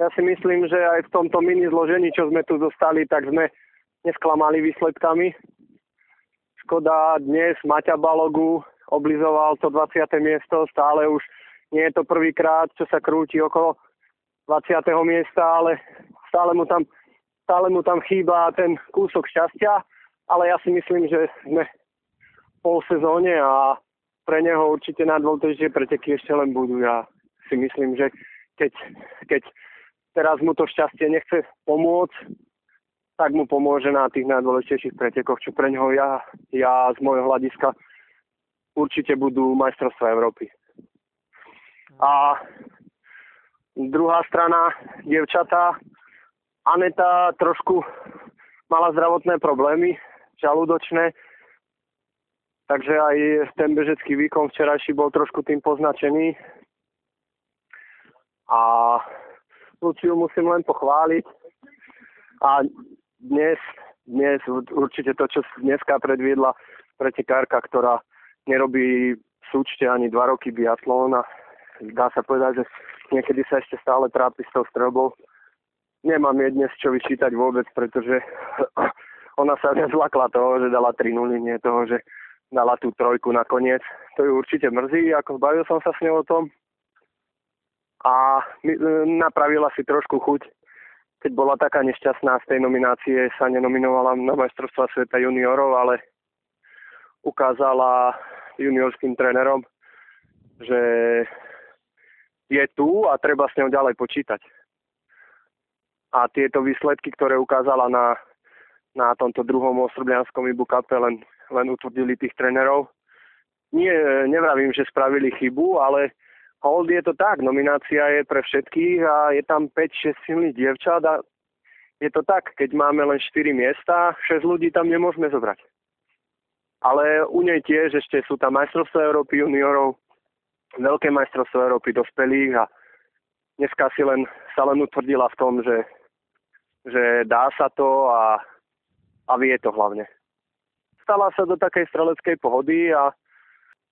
ja si myslím, že aj v tomto mini zložení, čo sme tu dostali, tak sme nesklamali výsledkami. Škoda dnes Maťa Balogu oblizoval to 20. miesto, stále už nie je to prvýkrát, čo sa krúti okolo 20. miesta, ale stále mu tam, stále mu tam chýba ten kúsok šťastia, ale ja si myslím, že sme pol sezóne a pre neho určite najdôležitejšie preteky ešte len budú. Ja si myslím, že keď, keď teraz mu to šťastie nechce pomôcť, tak mu pomôže na tých najdôležitejších pretekoch, čo pre neho ja, ja z môjho hľadiska určite budú majstrovstvá Európy. A druhá strana, dievčatá, Aneta trošku mala zdravotné problémy, žalúdočné, takže aj ten bežecký výkon včerajší bol trošku tým poznačený. A Luciu musím len pochváliť. A dnes, dnes určite to, čo dneska predviedla pretekárka, ktorá nerobí súčte ani dva roky biatlón dá sa povedať, že niekedy sa ešte stále trápi s tou strelbou. Nemám jej dnes čo vyčítať vôbec, pretože ona sa nezlakla toho, že dala 3 0, nie toho, že dala tú trojku nakoniec. To ju určite mrzí, ako bavil som sa s ňou o tom a e, napravila si trošku chuť, keď bola taká nešťastná z tej nominácie, sa nenominovala na majstrovstva sveta juniorov, ale ukázala juniorským trénerom, že je tu a treba s ňou ďalej počítať. A tieto výsledky, ktoré ukázala na, na tomto druhom ostroblianskom Ibu Cup, len, len utvrdili tých trénerov. Nie, nevravím, že spravili chybu, ale Hold je to tak, nominácia je pre všetkých a je tam 5-6 silných dievčat a je to tak, keď máme len 4 miesta, 6 ľudí tam nemôžeme zobrať. Ale u nej tiež ešte sú tam majstrovstvá Európy juniorov, veľké majstrovstvá Európy dospelých a dneska si len, sa len v tom, že, že dá sa to a, a vie to hlavne. Stala sa do takej streleckej pohody a,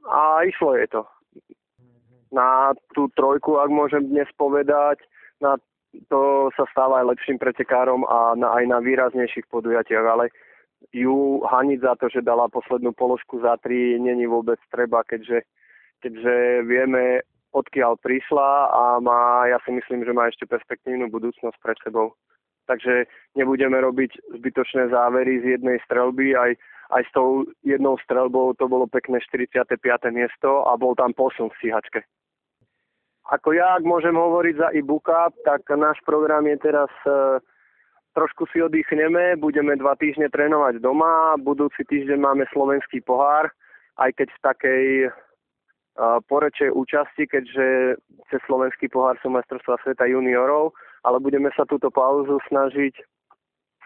a išlo je to na tú trojku, ak môžem dnes povedať, na to sa stáva aj lepším pretekárom a na, aj na výraznejších podujatiach, ale ju haniť za to, že dala poslednú položku za tri, není vôbec treba, keďže, keďže vieme, odkiaľ prišla a má, ja si myslím, že má ešte perspektívnu budúcnosť pred sebou. Takže nebudeme robiť zbytočné závery z jednej strelby, aj, aj s tou jednou strelbou to bolo pekné 45. miesto a bol tam posun v stíhačke. Ako ja, ak môžem hovoriť za e-booka, tak náš program je teraz e, trošku si oddychneme, budeme dva týždne trénovať doma, budúci týždeň máme slovenský pohár, aj keď v takej e, porečej účasti, keďže cez slovenský pohár sú majstrovstvá sveta juniorov, ale budeme sa túto pauzu snažiť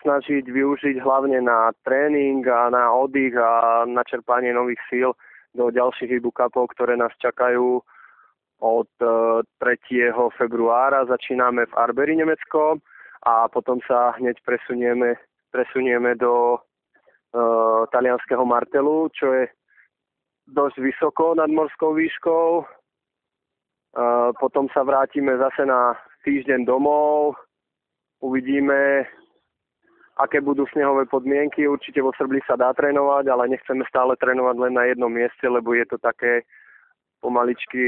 snažiť využiť hlavne na tréning a na oddych a na čerpanie nových síl do ďalších e ktoré nás čakajú od 3. E, februára začíname v Arberi, Nemecko a potom sa hneď presunieme, presunieme do uh, talianského Martelu, čo je dosť vysoko nad morskou výškou. Uh, potom sa vrátime zase na týždeň domov, uvidíme, aké budú snehové podmienky. Určite vo Srbli sa dá trénovať, ale nechceme stále trénovať len na jednom mieste, lebo je to také pomaličky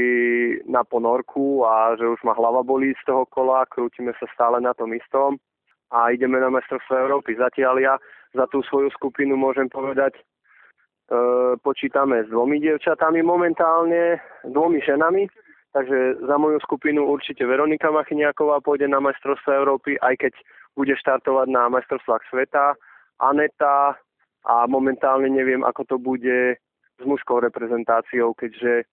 na ponorku a že už ma hlava bolí z toho kola, krútime sa stále na tom istom a ideme na mestrovstvo Európy. Zatiaľ ja za tú svoju skupinu môžem povedať, e, počítame s dvomi dievčatami momentálne, dvomi ženami, takže za moju skupinu určite Veronika Machyniaková pôjde na majstrovstvo Európy, aj keď bude štartovať na majstrovstvách sveta, Aneta a momentálne neviem, ako to bude s mužskou reprezentáciou, keďže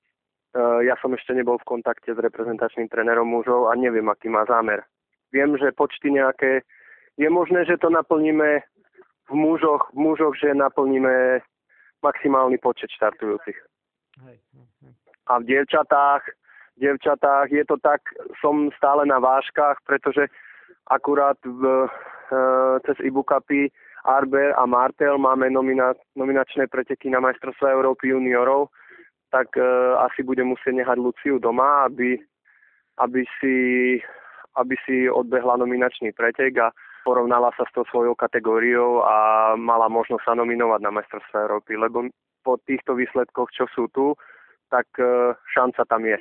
Eh, ja som ešte nebol v kontakte s reprezentačným trénerom mužov a neviem, aký má zámer. Viem, že počty nejaké, je možné, že to naplníme v mužoch, v mužoch že naplníme maximálny počet štartujúcich. A v dievčatách, v dievčatách je to tak, som stále na váškach, pretože akurát v, e, cez Ibukapy Arber a Martel máme nomina, nominačné preteky na majstrovstvo Európy juniorov, tak uh, asi budem musieť nehať Luciu doma, aby, aby, si, aby si odbehla nominačný pretek a porovnala sa s tou svojou kategóriou a mala možnosť sa nominovať na majstrovstvo Európy, lebo po týchto výsledkoch, čo sú tu, tak e, šanca tam je.